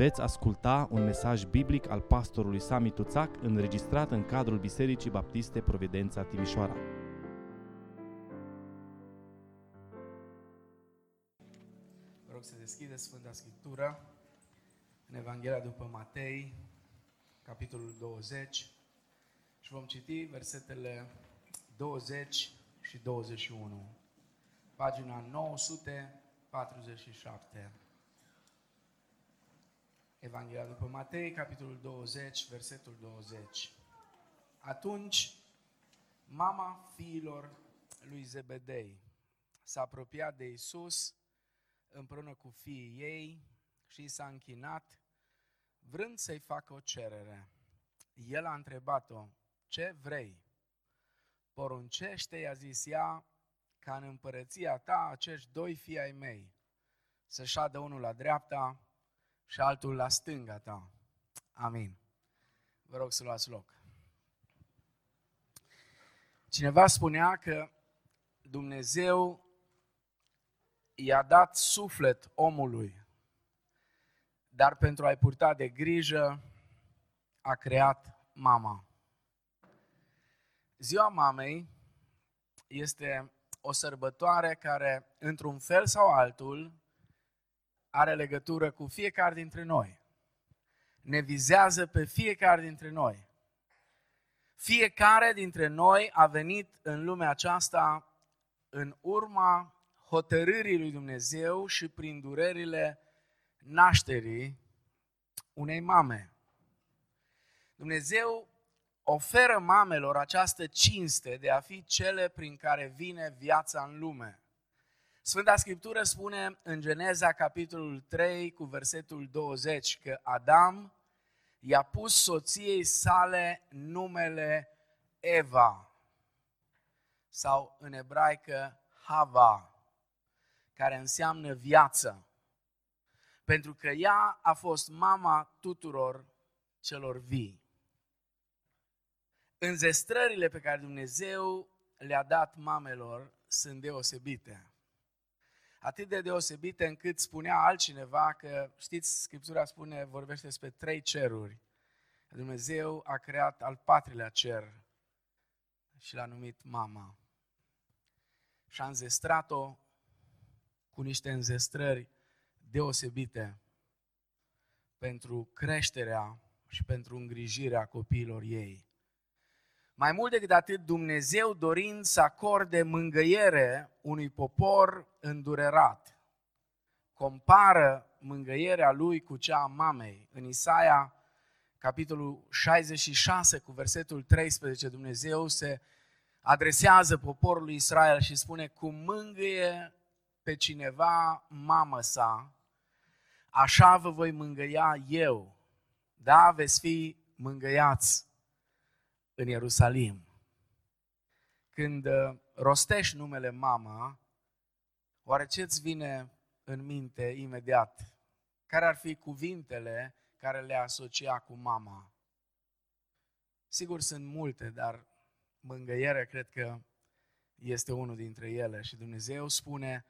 Veți asculta un mesaj biblic al pastorului Sami Tuțac înregistrat în cadrul Bisericii Baptiste Providența Timișoara. Vă rog să deschideți Sfânta Scriptură în Evanghelia după Matei, capitolul 20 și vom citi versetele 20 și 21. Pagina 947. Evanghelia după Matei, capitolul 20, versetul 20. Atunci, mama fiilor lui Zebedei s-a apropiat de Isus împreună cu fiii ei și s-a închinat, vrând să-i facă o cerere. El a întrebat-o, ce vrei? Poruncește, i-a zis ea, ca în împărăția ta acești doi fii ai mei, să șadă unul la dreapta și altul la stânga ta. Amin. Vă rog să luați loc. Cineva spunea că Dumnezeu i-a dat suflet omului, dar pentru a-i purta de grijă a creat mama. Ziua mamei este o sărbătoare care, într-un fel sau altul, are legătură cu fiecare dintre noi. Ne vizează pe fiecare dintre noi. Fiecare dintre noi a venit în lumea aceasta în urma hotărârii lui Dumnezeu și prin durerile nașterii unei mame. Dumnezeu oferă mamelor această cinste de a fi cele prin care vine viața în lume. Sfânta Scriptură spune în Geneza, capitolul 3, cu versetul 20, că Adam i-a pus soției sale numele Eva, sau în ebraică Hava, care înseamnă viață. Pentru că ea a fost mama tuturor celor vii. Înzestrările pe care Dumnezeu le-a dat mamelor sunt deosebite atât de deosebite încât spunea altcineva că, știți, Scriptura spune, vorbește despre trei ceruri. Dumnezeu a creat al patrulea cer și l-a numit mama. Și a înzestrat-o cu niște înzestrări deosebite pentru creșterea și pentru îngrijirea copiilor ei. Mai mult decât atât, Dumnezeu dorind să acorde mângăiere unui popor îndurerat, compară mângăierea lui cu cea a mamei. În Isaia, capitolul 66, cu versetul 13, Dumnezeu se adresează poporului Israel și spune, cum mângâie pe cineva mamă sa, așa vă voi mângăia eu. Da, veți fi mângăiați în Ierusalim. Când uh, rostești numele mama, oare ce îți vine în minte imediat? Care ar fi cuvintele care le asocia cu mama? Sigur, sunt multe, dar mângăiere cred că este unul dintre ele. Și Dumnezeu spune,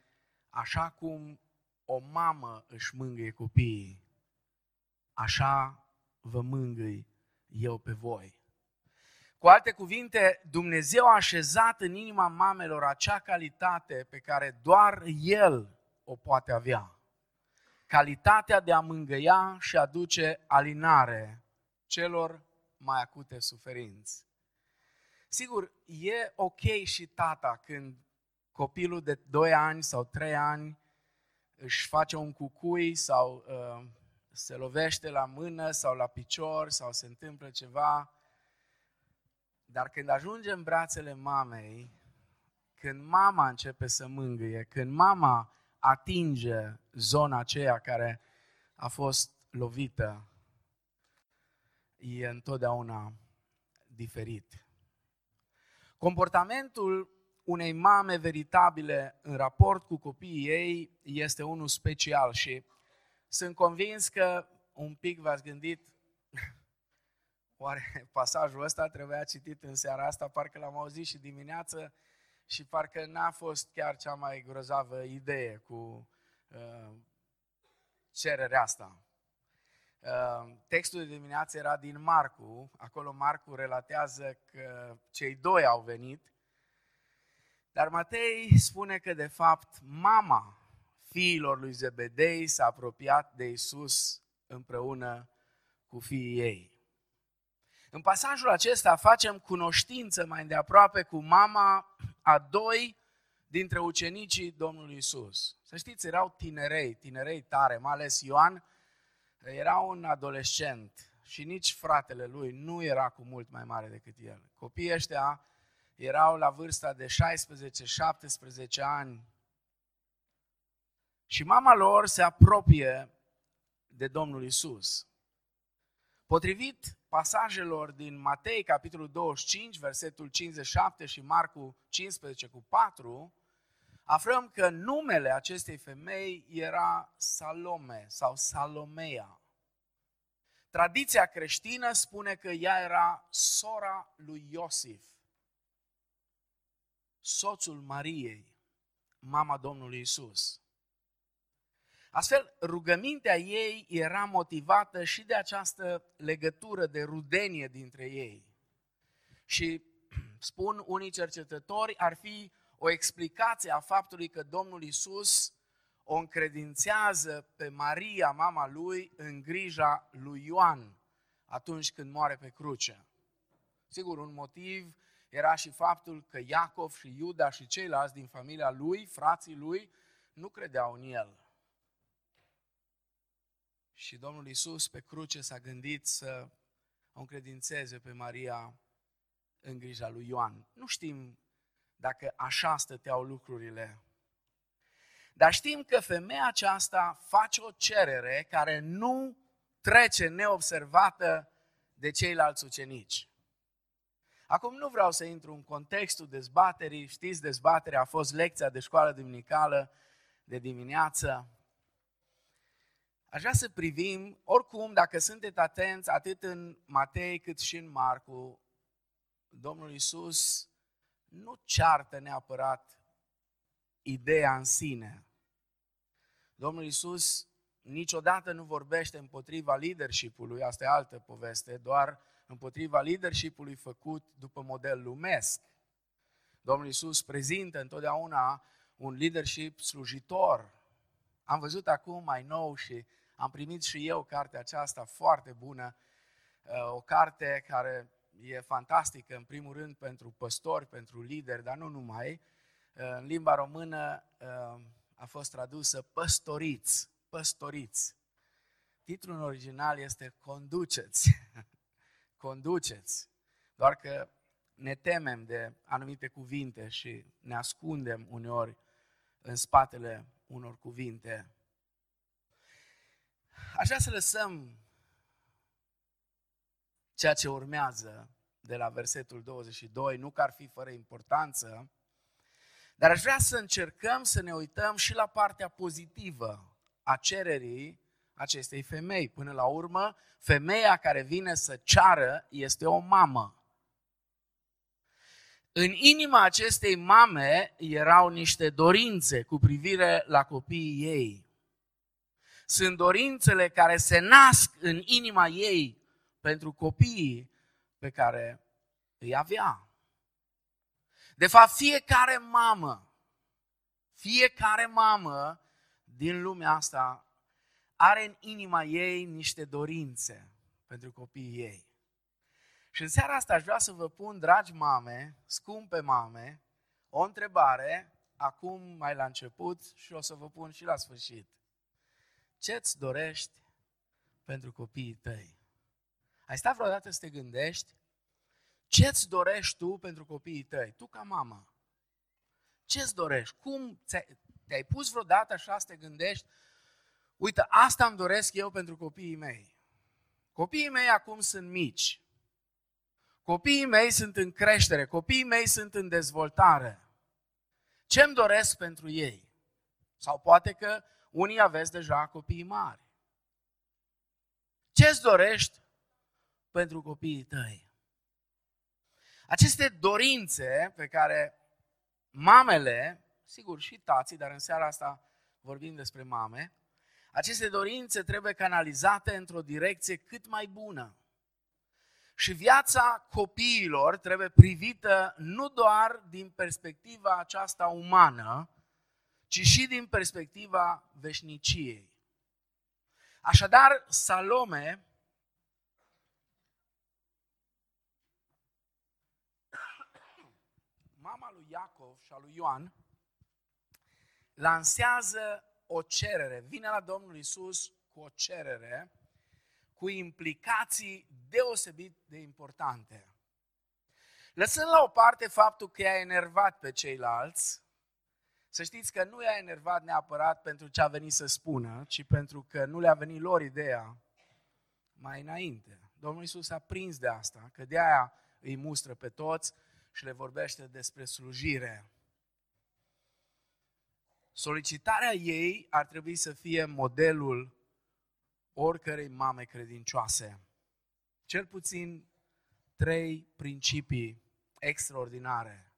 așa cum o mamă își mângâie copiii, așa vă mângâi eu pe voi. Cu alte cuvinte, Dumnezeu a așezat în inima mamelor acea calitate pe care doar El o poate avea. Calitatea de a mângâia și aduce alinare celor mai acute suferinți. Sigur, e ok și tata când copilul de 2 ani sau 3 ani își face un cucui sau uh, se lovește la mână sau la picior sau se întâmplă ceva dar când ajunge în brațele mamei, când mama începe să mângâie, când mama atinge zona aceea care a fost lovită, e întotdeauna diferit. Comportamentul unei mame veritabile în raport cu copiii ei este unul special și sunt convins că un pic v-ați gândit Oare pasajul ăsta trebuia citit în seara asta? Parcă l-am auzit și dimineață și parcă n-a fost chiar cea mai grozavă idee cu uh, cererea asta. Uh, textul de dimineață era din Marcu. Acolo Marcu relatează că cei doi au venit. Dar Matei spune că, de fapt, mama fiilor lui Zebedei s-a apropiat de Isus împreună cu fiii ei. În pasajul acesta facem cunoștință mai îndeaproape cu mama a doi dintre ucenicii Domnului Isus. Să știți, erau tinerei, tinerei tare, mai ales Ioan, era un adolescent și nici fratele lui nu era cu mult mai mare decât el. Copiii ăștia erau la vârsta de 16-17 ani și mama lor se apropie de Domnul Isus. Potrivit pasajelor din Matei, capitolul 25, versetul 57 și Marcu 15 cu 4, aflăm că numele acestei femei era Salome sau Salomea. Tradiția creștină spune că ea era sora lui Iosif, soțul Mariei, mama Domnului Isus. Astfel, rugămintea ei era motivată și de această legătură de rudenie dintre ei. Și spun unii cercetători, ar fi o explicație a faptului că Domnul Isus o încredințează pe Maria, mama lui, în grija lui Ioan atunci când moare pe cruce. Sigur, un motiv era și faptul că Iacov și Iuda și ceilalți din familia lui, frații lui, nu credeau în el. Și Domnul Isus pe cruce s-a gândit să o încredințeze pe Maria în grija lui Ioan. Nu știm dacă așa stăteau lucrurile. Dar știm că femeia aceasta face o cerere care nu trece neobservată de ceilalți ucenici. Acum nu vreau să intru în contextul dezbaterii, știți, dezbaterea a fost lecția de școală duminicală de dimineață. Aș vrea să privim, oricum, dacă sunteți atenți, atât în Matei cât și în Marcu, Domnul Isus nu ceartă neapărat ideea în sine. Domnul Isus niciodată nu vorbește împotriva leadership-ului, asta e altă poveste, doar împotriva leadership-ului făcut după model lumesc. Domnul Isus prezintă întotdeauna un leadership slujitor. Am văzut acum mai nou și am primit și eu cartea aceasta foarte bună, uh, o carte care e fantastică, în primul rând, pentru păstori, pentru lideri, dar nu numai. Uh, în limba română uh, a fost tradusă păstoriți, păstoriți. Titlul în original este Conduceți. Conduceți. Doar că ne temem de anumite cuvinte și ne ascundem uneori în spatele unor cuvinte. Aș vrea să lăsăm ceea ce urmează de la versetul 22, nu că ar fi fără importanță, dar aș vrea să încercăm să ne uităm și la partea pozitivă a cererii acestei femei. Până la urmă, femeia care vine să ceară este o mamă. În inima acestei mame erau niște dorințe cu privire la copiii ei. Sunt dorințele care se nasc în inima ei pentru copiii pe care îi avea. De fapt, fiecare mamă, fiecare mamă din lumea asta are în inima ei niște dorințe pentru copiii ei. Și în seara asta aș vrea să vă pun, dragi mame, scumpe mame, o întrebare, acum mai la început și o să vă pun și la sfârșit. Ce-ți dorești pentru copiii tăi? Ai stat vreodată să te gândești ce-ți dorești tu pentru copiii tăi? Tu ca mamă. Ce-ți dorești? Cum te-ai pus vreodată așa să te gândești? Uite, asta îmi doresc eu pentru copiii mei. Copiii mei acum sunt mici. Copiii mei sunt în creștere. Copiii mei sunt în dezvoltare. Ce îmi doresc pentru ei? Sau poate că unii aveți deja copii mari. Ce-ți dorești pentru copiii tăi? Aceste dorințe pe care mamele, sigur și tații, dar în seara asta vorbim despre mame, Aceste dorințe trebuie canalizate într-o direcție cât mai bună. Și viața copiilor trebuie privită nu doar din perspectiva aceasta umană, ci și din perspectiva veșniciei. Așadar, Salome mama lui Iacov și a lui Ioan lansează o cerere, vine la Domnul Isus cu o cerere cu implicații deosebit de importante. Lăsând la o parte faptul că i-a enervat pe ceilalți, să știți că nu i-a enervat neapărat pentru ce a venit să spună, ci pentru că nu le-a venit lor ideea mai înainte. Domnul Isus a prins de asta, că de aia îi mustră pe toți și le vorbește despre slujire. Solicitarea ei ar trebui să fie modelul oricărei mame credincioase. Cel puțin trei principii extraordinare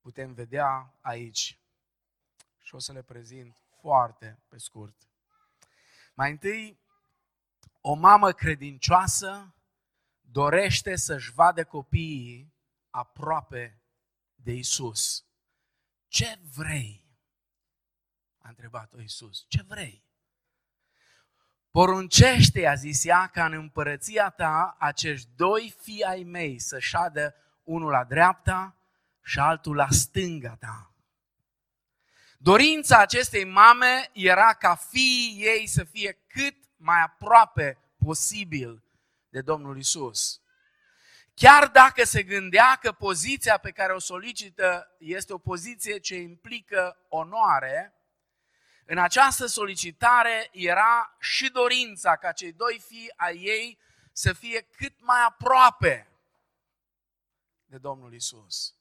putem vedea aici și o să le prezint foarte pe scurt. Mai întâi, o mamă credincioasă dorește să-și vadă copiii aproape de Isus. Ce vrei? A întrebat-o Isus. Ce vrei? Poruncește, a zis ea, ca în împărăția ta acești doi fii ai mei să șadă unul la dreapta și altul la stânga ta. Dorința acestei mame era ca fiii ei să fie cât mai aproape posibil de Domnul Isus. Chiar dacă se gândea că poziția pe care o solicită este o poziție ce implică onoare, în această solicitare era și dorința ca cei doi fii ai ei să fie cât mai aproape de Domnul Isus.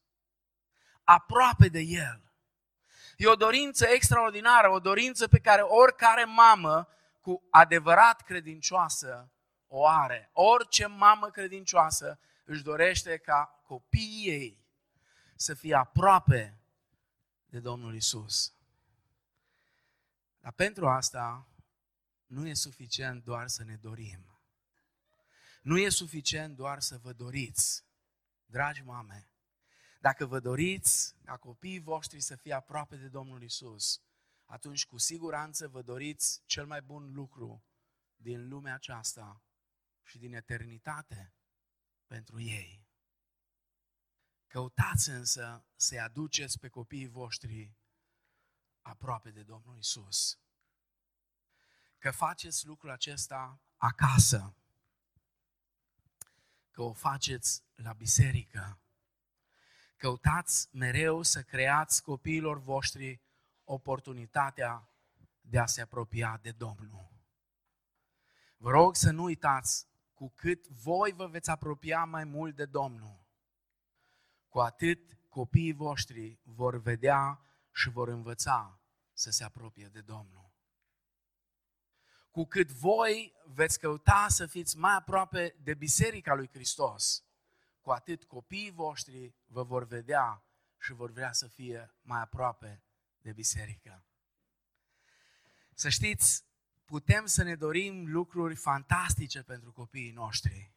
Aproape de El. E o dorință extraordinară, o dorință pe care oricare mamă cu adevărat credincioasă o are. Orice mamă credincioasă își dorește ca copiii ei să fie aproape de Domnul Isus. Dar pentru asta nu e suficient doar să ne dorim. Nu e suficient doar să vă doriți, dragi mame. Dacă vă doriți ca copiii voștri să fie aproape de Domnul Isus, atunci cu siguranță vă doriți cel mai bun lucru din lumea aceasta și din eternitate pentru ei. Căutați însă să-i aduceți pe copiii voștri aproape de Domnul Isus. Că faceți lucrul acesta acasă, că o faceți la biserică. Căutați mereu să creați copiilor voștri oportunitatea de a se apropia de Domnul. Vă rog să nu uitați, cu cât voi vă veți apropia mai mult de Domnul, cu atât copiii voștri vor vedea și vor învăța să se apropie de Domnul. Cu cât voi veți căuta să fiți mai aproape de Biserica lui Hristos, cu atât copiii voștri vă vor vedea și vor vrea să fie mai aproape de biserică. Să știți, putem să ne dorim lucruri fantastice pentru copiii noștri.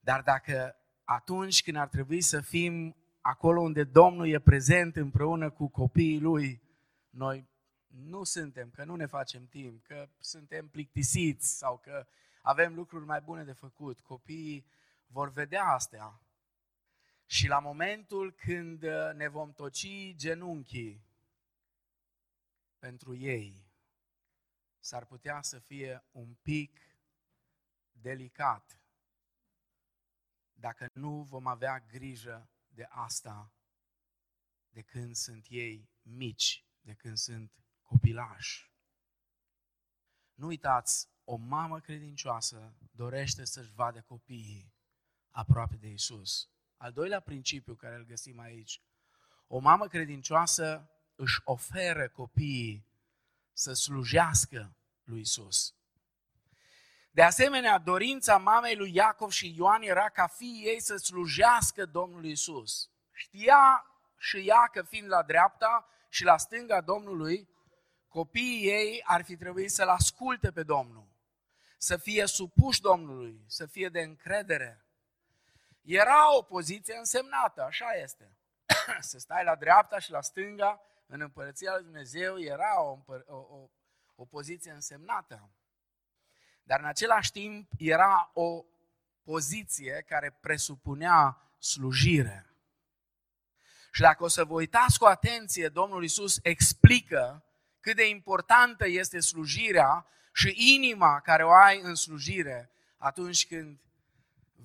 Dar dacă atunci când ar trebui să fim acolo unde Domnul e prezent împreună cu copiii lui, noi nu suntem, că nu ne facem timp, că suntem plictisiți sau că avem lucruri mai bune de făcut. Copiii vor vedea astea. Și la momentul când ne vom toci genunchii pentru ei, s-ar putea să fie un pic delicat dacă nu vom avea grijă de asta de când sunt ei mici, de când sunt copilași. Nu uitați, o mamă credincioasă dorește să-și vadă copiii aproape de Isus. Al doilea principiu care îl găsim aici, o mamă credincioasă își oferă copiii să slujească lui Isus. De asemenea, dorința mamei lui Iacov și Ioan era ca fiii ei să slujească Domnului Isus. Știa și ea că fiind la dreapta și la stânga Domnului, copiii ei ar fi trebuit să-L asculte pe Domnul, să fie supuși Domnului, să fie de încredere. Era o poziție însemnată, așa este. să stai la dreapta și la stânga în împărăția lui Dumnezeu era o, o, o, o poziție însemnată. Dar în același timp era o poziție care presupunea slujire. Și dacă o să vă uitați cu atenție, Domnul Isus explică cât de importantă este slujirea și inima care o ai în slujire atunci când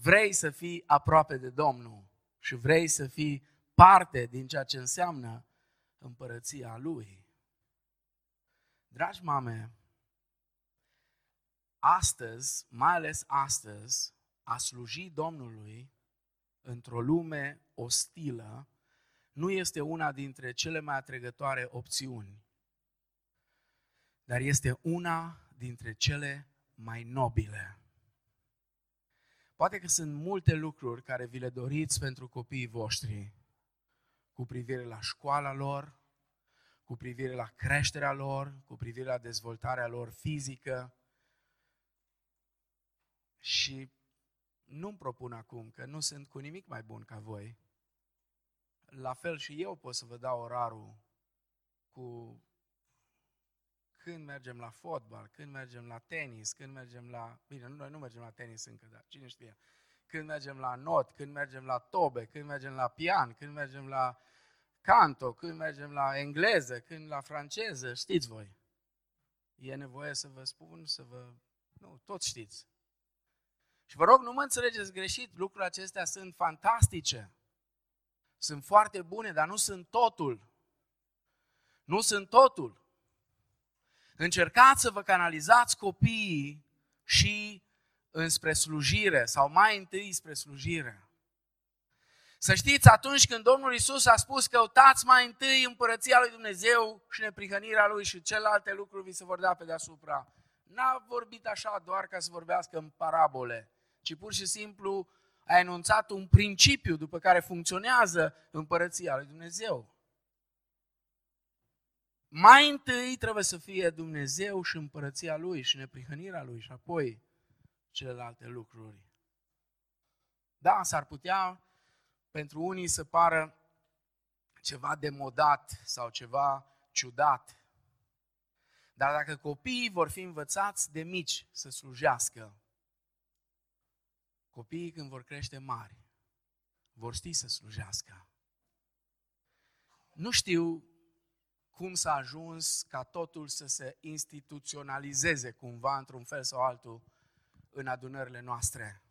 vrei să fii aproape de Domnul și vrei să fii parte din ceea ce înseamnă împărăția Lui. Dragi mame, astăzi, mai ales astăzi, a sluji Domnului într-o lume ostilă nu este una dintre cele mai atrăgătoare opțiuni, dar este una dintre cele mai nobile. Poate că sunt multe lucruri care vi le doriți pentru copiii voștri, cu privire la școala lor, cu privire la creșterea lor, cu privire la dezvoltarea lor fizică. Și nu-mi propun acum că nu sunt cu nimic mai bun ca voi. La fel și eu pot să vă dau orarul cu când mergem la fotbal, când mergem la tenis, când mergem la... Bine, noi nu mergem la tenis încă, dar cine știe. Când mergem la not, când mergem la tobe, când mergem la pian, când mergem la canto, când mergem la engleză, când la franceză, știți voi. E nevoie să vă spun, să vă... Nu, tot știți. Și vă rog, nu mă înțelegeți greșit, lucrurile acestea sunt fantastice. Sunt foarte bune, dar nu sunt totul. Nu sunt totul. Încercați să vă canalizați copiii și înspre slujire sau mai întâi spre slujire. Să știți, atunci când Domnul Isus a spus căutați mai întâi împărăția lui Dumnezeu și neprihănirea lui și celelalte lucruri vi se vor da pe deasupra, n-a vorbit așa doar ca să vorbească în parabole, ci pur și simplu a enunțat un principiu după care funcționează împărăția lui Dumnezeu. Mai întâi trebuie să fie Dumnezeu și împărăția Lui și neprihănirea Lui și apoi celelalte lucruri. Da, s-ar putea pentru unii să pară ceva demodat sau ceva ciudat. Dar dacă copiii vor fi învățați de mici să slujească, copiii când vor crește mari, vor ști să slujească. Nu știu cum s-a ajuns ca totul să se instituționalizeze cumva într-un fel sau altul în adunările noastre.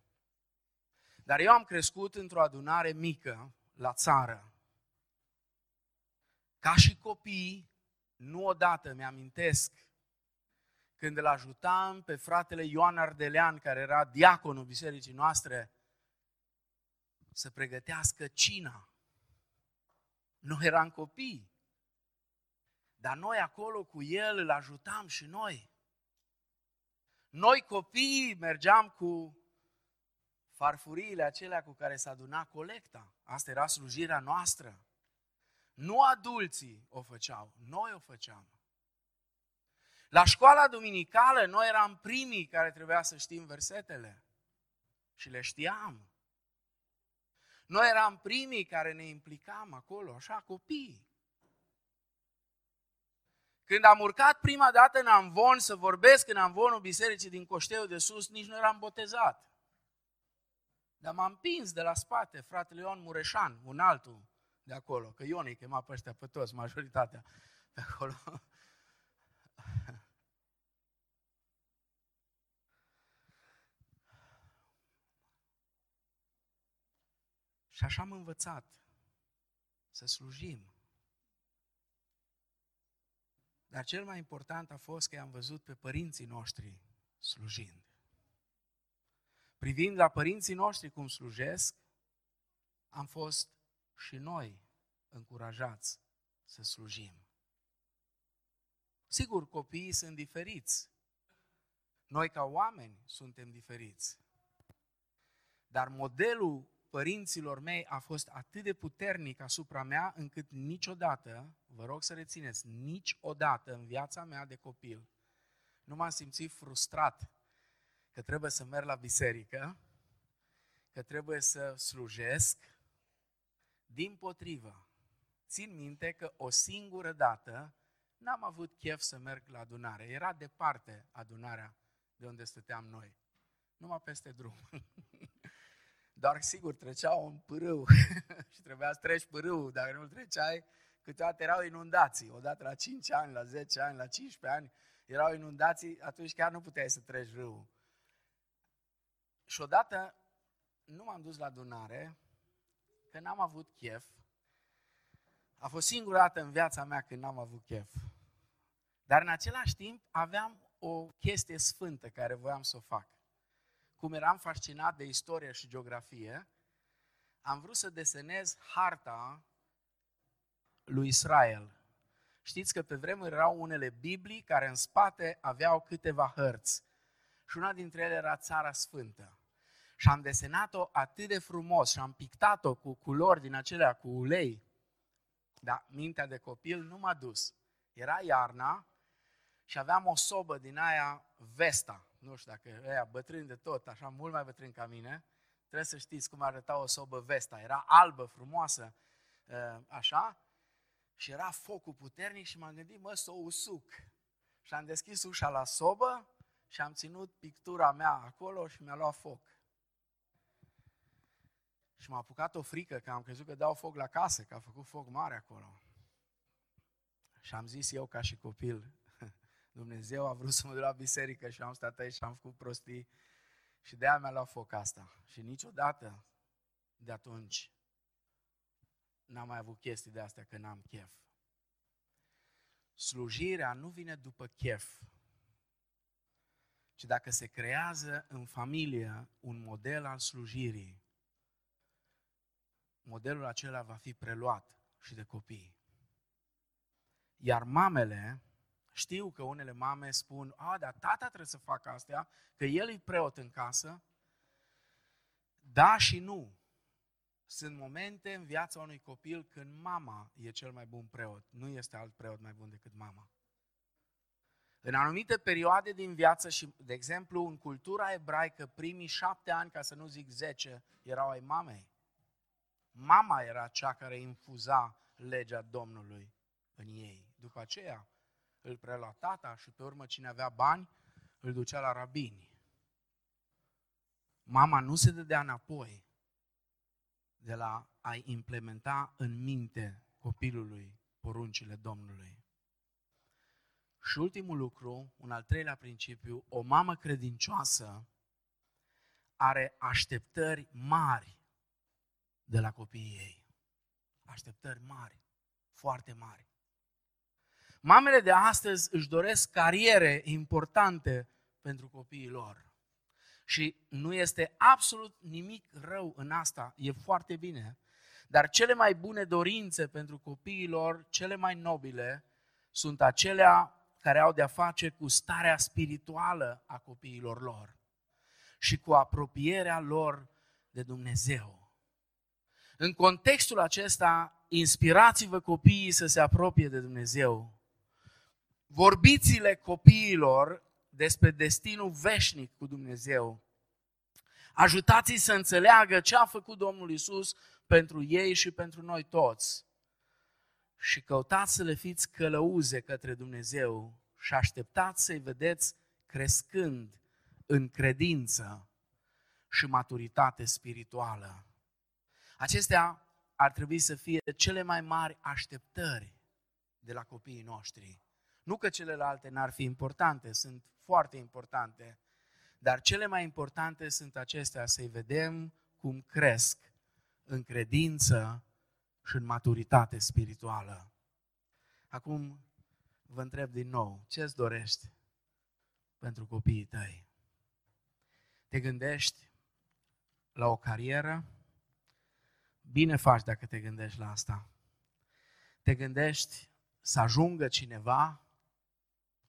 Dar eu am crescut într-o adunare mică la țară. Ca și copii, nu odată mi-amintesc când îl ajutam pe fratele Ioan Ardelean, care era diaconul bisericii noastre, să pregătească cina. Noi eram copii. Dar noi acolo cu el îl ajutam și noi. Noi copiii mergeam cu farfuriile acelea cu care s-a adunat colecta. Asta era slujirea noastră. Nu adulții o făceau, noi o făceam. La școala duminicală noi eram primii care trebuia să știm versetele. Și le știam. Noi eram primii care ne implicam acolo, așa, copii. Când am urcat prima dată în Amvon să vorbesc în Amvonul Bisericii din Coșteu de Sus, nici nu eram botezat. Dar m-am împins de la spate fratele Ion Mureșan, un altul de acolo, că Ion îi chema pe ăștia pe toți, majoritatea pe acolo. Și așa am învățat să slujim. Dar cel mai important a fost că am văzut pe părinții noștri slujind. Privind la părinții noștri cum slujesc, am fost și noi încurajați să slujim. Sigur, copiii sunt diferiți. Noi ca oameni suntem diferiți. Dar modelul părinților mei a fost atât de puternic asupra mea, încât niciodată, vă rog să rețineți, niciodată în viața mea de copil, nu m-am simțit frustrat că trebuie să merg la biserică, că trebuie să slujesc. Din potrivă, țin minte că o singură dată n-am avut chef să merg la adunare. Era departe adunarea de unde stăteam noi. Numai peste drum. Doar sigur trecea un pârâu și trebuia să treci pârâul. Dacă nu-l treceai, câteodată erau inundații. Odată la 5 ani, la 10 ani, la 15 ani, erau inundații, atunci chiar nu puteai să treci râul. Și odată nu m-am dus la adunare, că n-am avut chef. A fost singura dată în viața mea când n-am avut chef. Dar în același timp aveam o chestie sfântă care voiam să o fac. Cum eram fascinat de istorie și geografie, am vrut să desenez harta lui Israel. Știți că pe vremuri erau unele Biblii care în spate aveau câteva hărți. Și una dintre ele era Țara Sfântă. Și am desenat-o atât de frumos și am pictat-o cu culori din acelea, cu ulei. Dar mintea de copil nu m-a dus. Era iarna și aveam o sobă din aia Vesta. Nu știu dacă ea bătrân de tot, așa mult mai bătrân ca mine. Trebuie să știți cum arăta o sobă Vesta. Era albă, frumoasă, ă, așa. Și era focul puternic și m-am gândit, mă, să o usuc. Și am deschis ușa la sobă și am ținut pictura mea acolo și mi-a luat foc. Și m-a apucat o frică, că am crezut că dau foc la casă, că a făcut foc mare acolo. Și am zis eu ca și copil, Dumnezeu a vrut să mă duc la biserică și am stat aici și am făcut prostii și de aia mi-a luat foc asta. Și niciodată de atunci n-am mai avut chestii de astea că n-am chef. Slujirea nu vine după chef, ci dacă se creează în familie un model al slujirii, modelul acela va fi preluat și de copii. Iar mamele, știu că unele mame spun, a, dar tata trebuie să facă astea, că el e preot în casă. Da și nu. Sunt momente în viața unui copil când mama e cel mai bun preot. Nu este alt preot mai bun decât mama. În anumite perioade din viață și, de exemplu, în cultura ebraică, primii șapte ani, ca să nu zic zece, erau ai mamei. Mama era cea care infuza legea Domnului în ei. După aceea îl prelua tata și pe urmă cine avea bani îl ducea la rabini. Mama nu se dădea înapoi de la a implementa în minte copilului poruncile Domnului. Și ultimul lucru, un al treilea principiu, o mamă credincioasă are așteptări mari de la copiii ei. Așteptări mari, foarte mari. Mamele de astăzi își doresc cariere importante pentru copiii lor. Și nu este absolut nimic rău în asta, e foarte bine. Dar cele mai bune dorințe pentru copiii lor, cele mai nobile, sunt acelea care au de-a face cu starea spirituală a copiilor lor și cu apropierea lor de Dumnezeu. În contextul acesta, inspirați-vă copiii să se apropie de Dumnezeu. Vorbiți-le copiilor despre destinul veșnic cu Dumnezeu. Ajutați-i să înțeleagă ce a făcut Domnul Isus pentru ei și pentru noi toți. Și căutați să le fiți călăuze către Dumnezeu și așteptați să-i vedeți crescând în credință și maturitate spirituală. Acestea ar trebui să fie cele mai mari așteptări de la copiii noștri. Nu că celelalte n-ar fi importante, sunt foarte importante, dar cele mai importante sunt acestea, să-i vedem cum cresc în credință și în maturitate spirituală. Acum vă întreb din nou, ce îți dorești pentru copiii tăi? Te gândești la o carieră? Bine faci dacă te gândești la asta. Te gândești să ajungă cineva.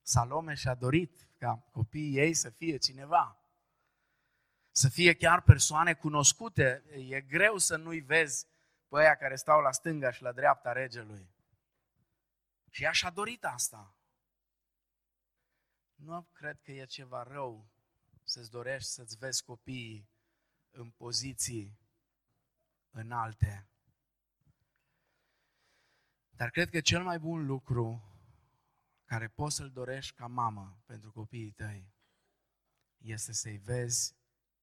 Salome și-a dorit ca copiii ei să fie cineva. Să fie chiar persoane cunoscute. E greu să nu-i vezi pe aia care stau la stânga și la dreapta regelui. Și ea și-a dorit asta. Nu cred că e ceva rău să-ți dorești să-ți vezi copiii în poziții înalte. Dar cred că cel mai bun lucru care poți să-l dorești ca mamă pentru copiii tăi este să-i vezi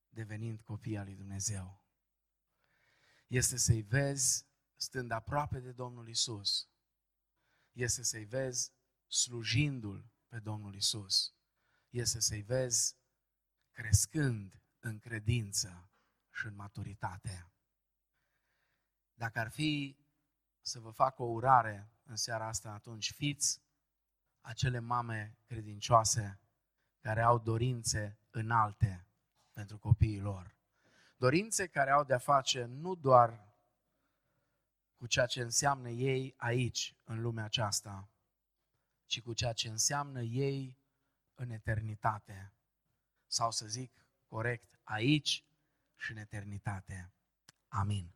devenind copii al lui Dumnezeu. Este să-i vezi stând aproape de Domnul Isus. Este să-i vezi slujindu-L pe Domnul Isus. Este să-i vezi crescând în credință și în maturitate. Dacă ar fi să vă fac o urare în seara asta, atunci fiți acele mame credincioase care au dorințe înalte pentru copiii lor. Dorințe care au de-a face nu doar cu ceea ce înseamnă ei aici, în lumea aceasta, ci cu ceea ce înseamnă ei în eternitate. Sau să zic corect, aici și în eternitate. Amin.